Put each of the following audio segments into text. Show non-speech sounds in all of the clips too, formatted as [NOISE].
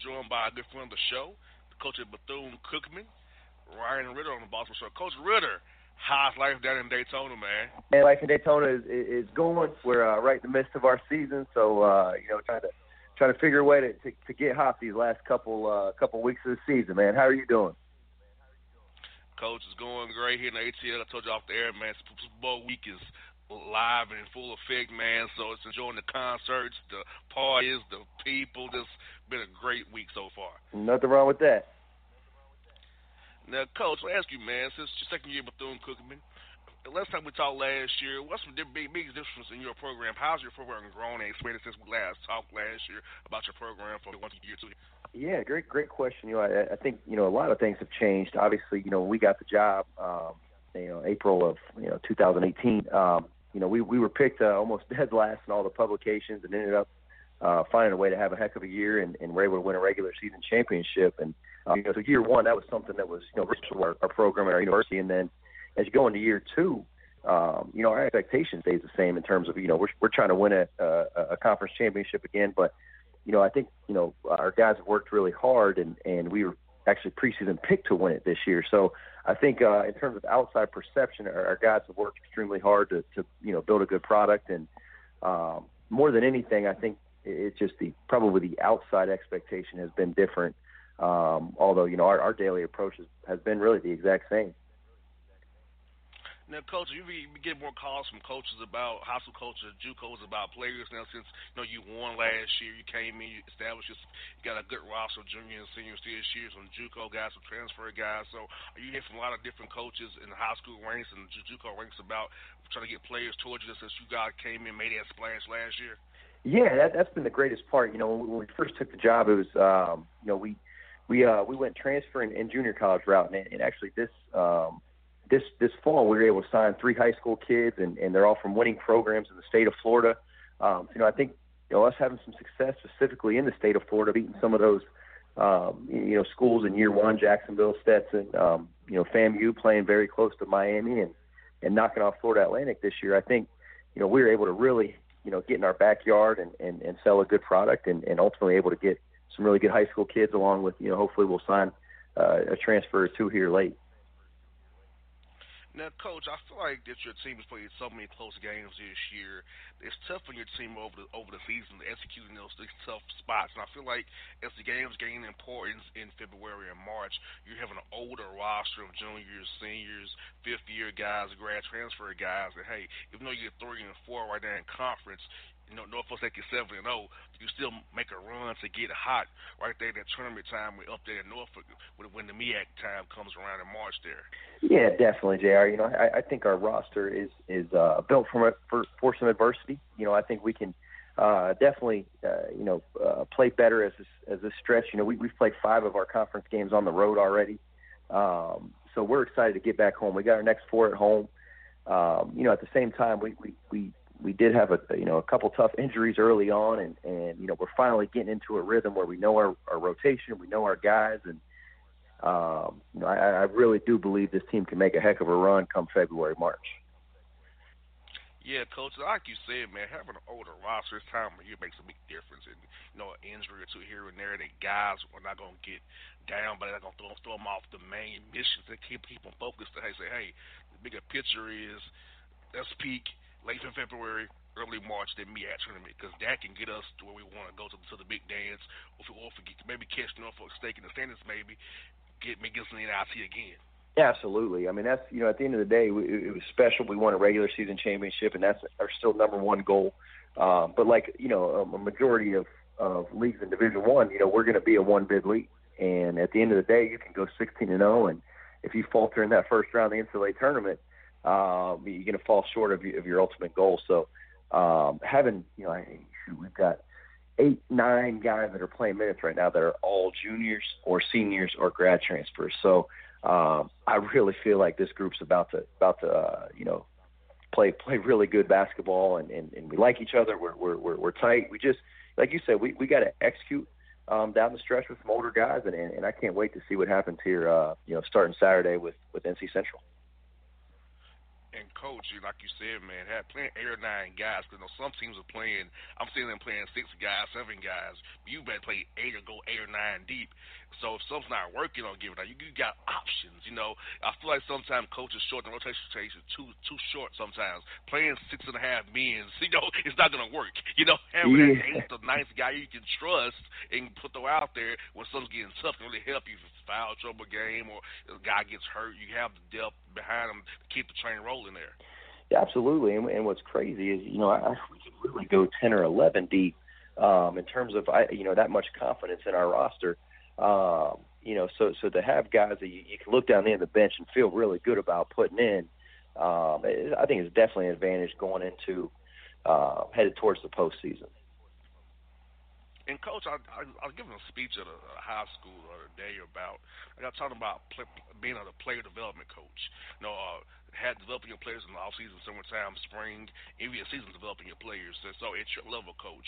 Joined by a good friend of the show, the Coach of Bethune Cookman, Ryan Ridder on the Bossman Show. Coach Ridder, how's life down in Daytona, man? Man, life in Daytona is is going. We're uh, right in the midst of our season, so uh, you know, trying to trying to figure a way to, to, to get hot these last couple uh, couple weeks of the season, man. How are you doing? Coach is going great here in the ATL. I told you off the air, man. Super Bowl week is live and in full effect, man. So it's enjoying the concerts, the parties, the people. Just been a great week so far. Nothing wrong with that. Now, Coach, I ask you, man, since your second year Bethune Cookman, the last time we talked last year, what's the big, big difference in your program? How's your program grown and expanded since we last talked last year about your program for the one to year two? Yeah, great, great question. You know, I, I think you know a lot of things have changed. Obviously, you know, when we got the job, um, you know, April of you know 2018. Um, you know, we we were picked uh, almost [LAUGHS] dead last in all the publications and ended up uh, finding a way to have a heck of a year and, and were able to win a regular season championship. And uh, you know, so year one, that was something that was you know for our, our program at our university. And then as you go into year two, um, you know, our expectation stays the same in terms of you know we're we're trying to win a, a, a conference championship again, but you know, I think you know our guys have worked really hard, and and we were actually preseason picked to win it this year. So I think uh, in terms of outside perception, our, our guys have worked extremely hard to to you know build a good product, and um, more than anything, I think it's just the probably the outside expectation has been different. Um, although you know our, our daily approach has, has been really the exact same. Now, coach, you, get more calls from coaches about high school coaches, JUCOs about players now. Since you know you won last year, you came in, you established, you got a good roster of junior and seniors this year, some JUCO guys, some transfer guys. So, are you hearing from a lot of different coaches in the high school ranks and JUCO ranks about trying to get players towards you since you guys came in, made that splash last year? Yeah, that, that's been the greatest part. You know, when we first took the job, it was um, you know we we uh, we went transfer and, junior college route, and, and actually this. Um, this this fall we were able to sign three high school kids, and, and they're all from winning programs in the state of Florida. Um, you know, I think you know us having some success specifically in the state of Florida, beating some of those um, you know schools in year one, Jacksonville, Stetson, um, you know, FAMU playing very close to Miami, and and knocking off Florida Atlantic this year. I think you know we were able to really you know get in our backyard and and, and sell a good product, and, and ultimately able to get some really good high school kids along with you know hopefully we'll sign uh, a transfer or two here late. Now, coach, I feel like that your team has played so many close games this year. It's tough on your team over the over the season in those tough spots. And I feel like as the games gain importance in February and March, you have an older roster of juniors, seniors, fifth year guys, grad transfer guys. And hey, even though you're three and four right now in conference, you know, Norfolk State is seven and zero. Oh, you still make a run to get hot right there. That tournament time we up there in Norfolk when, when the MEAC time comes around in March there. Yeah, definitely, Jr. You know, I, I think our roster is is uh, built for, for for some adversity. You know, I think we can uh, definitely uh, you know uh, play better as as this stretch. You know, we, we've played five of our conference games on the road already. Um, so we're excited to get back home. We got our next four at home. Um, you know, at the same time, we, we, we we did have a you know a couple tough injuries early on, and and you know we're finally getting into a rhythm where we know our, our rotation, we know our guys, and um, I, I really do believe this team can make a heck of a run come February March. Yeah, coach. Like you said, man, having an older roster this time of year makes a big difference. And you know, an injury or two here and there, that guys are not going to get down, but they're to throw, throw them off the main mission to keep keep them focused. To hey, say, hey, the bigger picture is let's peak late in February, early March, then MEAC tournament because that can get us to where we want to go to, to the big dance, or, or maybe catch Norfolk State in the standings, maybe get us in the NIT again. Yeah, absolutely. I mean, that's you know, at the end of the day, we, it was special. We won a regular season championship, and that's our still number one goal. Um, but like you know, a majority of of leagues in Division One, you know, we're going to be a one bid league, and at the end of the day, you can go 16 and 0, and if you falter in that first round of the NCAA tournament, um, you're going to fall short of, of your ultimate goal. So um, having, you know, shoot, we've got eight, nine guys that are playing minutes right now that are all juniors or seniors or grad transfers. So um, I really feel like this group's about to about to uh, you know play play really good basketball and, and, and we like each other. We're, we're we're we're tight. We just like you said, we we got to execute um, down the stretch with some older guys, and, and I can't wait to see what happens here. Uh, you know, starting Saturday with with NC Central and coach, like you said, man, had playing eight or nine guys. Because you know, some teams are playing. I'm seeing them playing six guys, seven guys. You better play eight or go eight or nine deep. So if something's not working on giving out, you, you got options. You know, I feel like sometimes coaches short the rotation is too too short. Sometimes playing six and a half men, [LAUGHS] you know, it's not gonna work. You know, having yeah. that eighth or ninth guy you can trust and put them out there when something's getting tough can really help you. If it's foul trouble game or a guy gets hurt, you have the depth behind them to keep the train rolling there. Yeah, absolutely. And, and what's crazy is, you know, I, we can really go ten or eleven deep um, in terms of, I, you know, that much confidence in our roster um, you know, so so to have guys that you, you can look down the end of the bench and feel really good about putting in, um, it, I think it's definitely an advantage going into uh, headed towards the postseason. And coach, I, I, I was giving a speech at a, a high school the other day about I got talking about play, being a player development coach. You know, uh, had developing your players in the off season, summertime, spring, even your season developing your players. So, so it's your level coach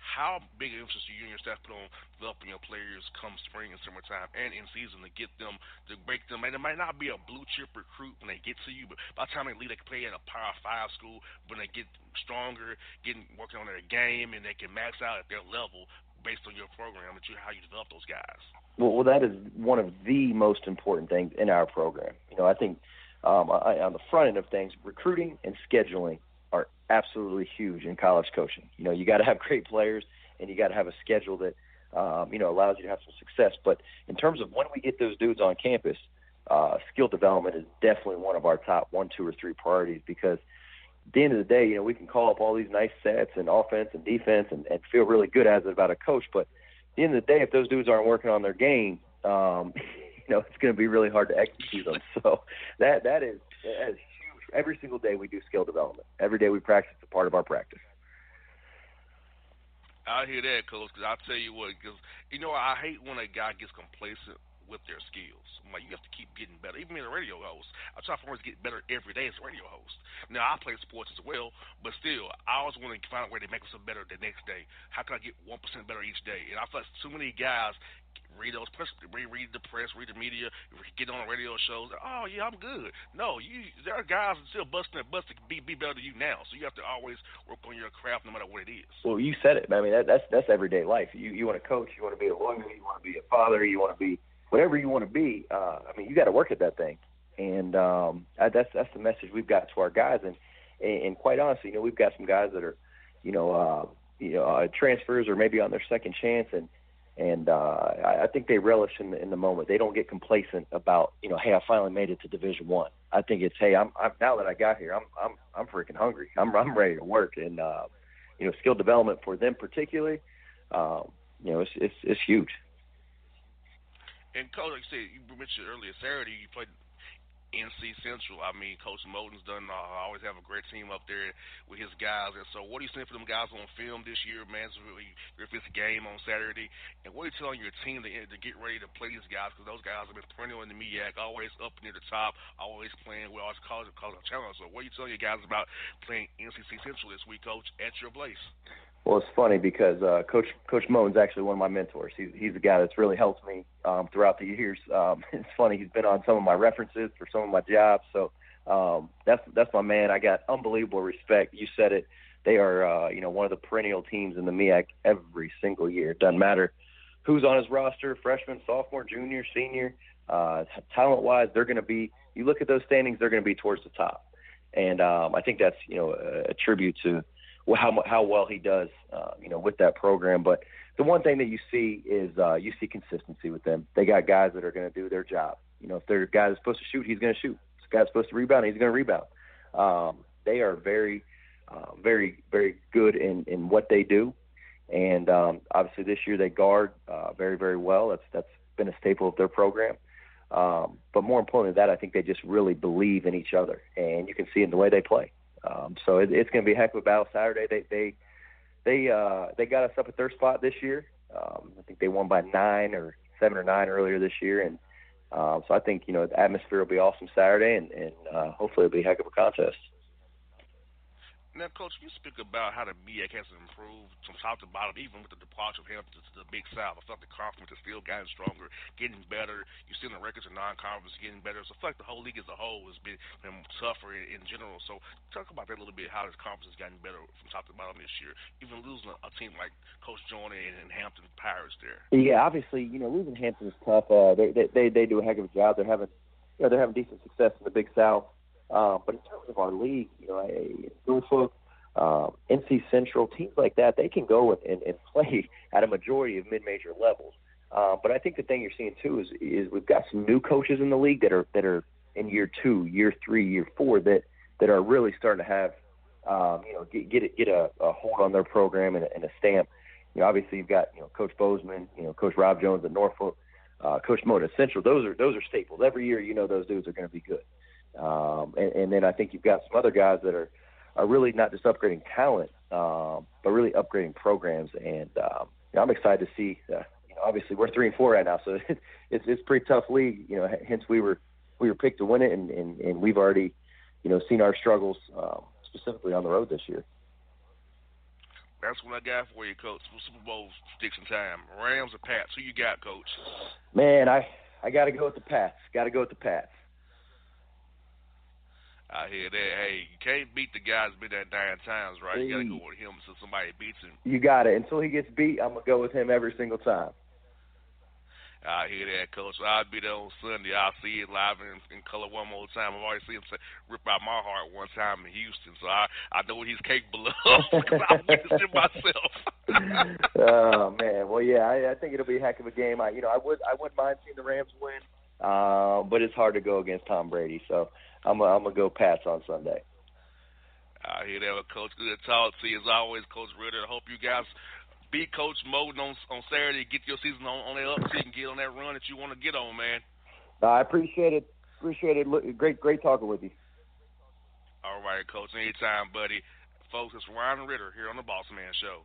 how big an emphasis do you and your staff put on developing your players come spring and summertime and in season to get them to break them? And it might not be a blue chip recruit when they get to you, but by the time they leave, they can play at a Power Five school. When they get stronger, getting working on their game, and they can max out at their level based on your program and how you develop those guys. Well, well, that is one of the most important things in our program. You know, I think um, I, on the front end of things, recruiting and scheduling are absolutely huge in college coaching. You know, you got to have [LAUGHS] great players and you got to have a schedule that um, you know allows you to have some success. But in terms of when we get those dudes on campus, uh, skill development is definitely one of our top one, two, or three priorities because at the end of the day, you know, we can call up all these nice sets and offense and defense and, and feel really good as it about a coach, but at the end of the day, if those dudes aren't working on their game, um, [LAUGHS] you know, it's going to be really hard to execute them. [LAUGHS] So that that is, that is. Every single day we do skill development. Every day we practice. A part of our practice. I hear that, coach. Because I'll tell you what, because you know I hate when a guy gets complacent with their skills. I'm like, you have to keep getting better. Even being a radio host, I try to always get better every day as a radio host. Now I play sports as well, but still, I always want to find a way to make myself better the next day. How can I get one percent better each day? And I feel like too many guys read those press, read, the press, read the media, get on the radio shows. Oh yeah, I'm good. No, you there are guys still busting butts to be be better than you now. So you have to always work on your craft no matter what it is. Well, you said it. I mean, that, that's that's everyday life. You you want to coach, you want to be a lawyer, you want to be a father, you want to be whatever you want to be. Uh, I mean, you got to work at that thing, and um, that's that's the message we've got to our guys. And, and and quite honestly, you know, we've got some guys that are, you know, uh, you know, uh, transfers or maybe on their second chance, and and uh, I, I think they relish in the, in the moment. They don't get complacent about you know, hey, I finally made it to Division One. I. I think it's hey, I'm, I'm now that I got here, I'm I'm I'm freaking hungry. I'm I'm ready to work, and uh, you know, skill development for them particularly, um, you know, it's it's it's huge. And coach, like you said, you mentioned earlier Saturday you played NC Central. I mean, Coach Moton's done uh, always have a great team up there with his guys. And so, what are you seeing for them guys on film this year, man? So really, if it's a game on Saturday, and what are you telling your team to, to get ready to play these guys? Because those guys have been perennial in the MEAC, always up near the top, always playing well, always causing causing challenge. So, what are you telling your guys about playing NCC Central this week, Coach, at your place? Well, it's funny because uh, Coach Coach Moton's actually one of my mentors. He's he's the guy that's really helped me um, throughout the years. Um, [LAUGHS] it's funny he's been on some of my references for some of my jobs. So um, that's that's my man. I got unbelievable respect. You said it. They are uh, you know one of the perennial teams in the MEAC every single year. It doesn't matter who's on his roster, freshman, sophomore, junior, senior. Uh, talent wise, they're going to be. You look at those standings, they're going to be towards the top. And um, I think that's you know a, a tribute to how how well he does, uh, you know, with that program. But the one thing that you see is uh, you see consistency with them. They got guys that are going to do their job. You know, if their guy is supposed to shoot, he's going to shoot. If guy's supposed to rebound, he's going to rebound. Um, they are very, uh, very, very good in in what they do. And um, obviously, this year they guard uh, very, very well. That's that's been a staple of their program. Um, but more importantly than that, I think they just really believe in each other, and you can see in the way they play. Um, so it, it's going to be a heck of a battle Saturday. They they they uh, they got us up at their spot this year. Um, I think they won by nine or seven or nine earlier this year, and um, so I think you know the atmosphere will be awesome Saturday, and, and uh, hopefully it'll be a heck of a contest. Now, Coach, you speak about how the MEAC has improved from top to bottom, even with the departure of Hampton to the Big South. I like the conference has still gotten stronger, getting better. You're seeing the records of non-conference getting better. So I feel like the whole league as a whole has been, been tougher in, in general. So talk about that a little bit, how this conference has gotten better from top to bottom this year, even losing a, a team like Coach Joyner and, and Hampton Pirates there. Yeah, obviously, you know, losing Hampton is tough. Uh, they, they, they, they do a heck of a job. They're having, you know, they're having decent success in the Big South. Uh, but in terms of our league, you know, Norfolk, um, NC Central, teams like that, they can go and, and, and [LAUGHS] play at a majority of mid-major levels. Uh, but I think the thing you're seeing too is is we've got some new coaches in the league that are that are in year two, year three, year four that that are really starting to have um, you know get get, get a, a hold on their program and a, and a stamp. You know, obviously you've got you know Coach Bozeman, you know Coach Rob Jones at Norfolk, uh, Coach Moton at Central. Those are those are staples. Every year you know those dudes are going to be good. Um, and, and then I think you've got some other guys that are are really not just upgrading talent, um, but really upgrading programs. And um, I'm excited to see. Uh, you know, obviously, we're three and four right now, so [LAUGHS] it's it's pretty tough league. You know, hence we were we were picked to win it, and and, and we've already you know seen our struggles um, specifically on the road this year. That's what I got for you, Coach. Super Bowl prediction time. Rams or Pats? Who you got, Coach? Man, I I got to go with the Pats. Got to go with the Pats. I hear that. Hey, you can't beat the guy that's been there nine times, right? You got to go with him until somebody beats him. You got it. Until he gets beat, I'm gonna go with him every single time. I hear that, Coach. I'll be there on Sunday. I'll see it live in, in color one more time. I've already seen him say, rip out my heart one time in Houston, so I I know what he's capable of because [LAUGHS] I witnessed it myself. [LAUGHS] oh man, well yeah, I, I think it'll be a heck of a game. I you know I would I wouldn't mind seeing the Rams win. uh, but it's hard to go against Tom Brady. So I'm gonna go Pats on Sunday. I hear that, Coach. Good to talk to you as always, Coach Ridder. I hope you guys beat Coach Moton on on Saturday, get your season on on that up so you can get on that run that you want to get on, man. I appreciate it. Appreciate it. Great, great talking with you. All right, Coach. Anytime, buddy. Folks, it's Ryan Ridder here on the Boss Man Show.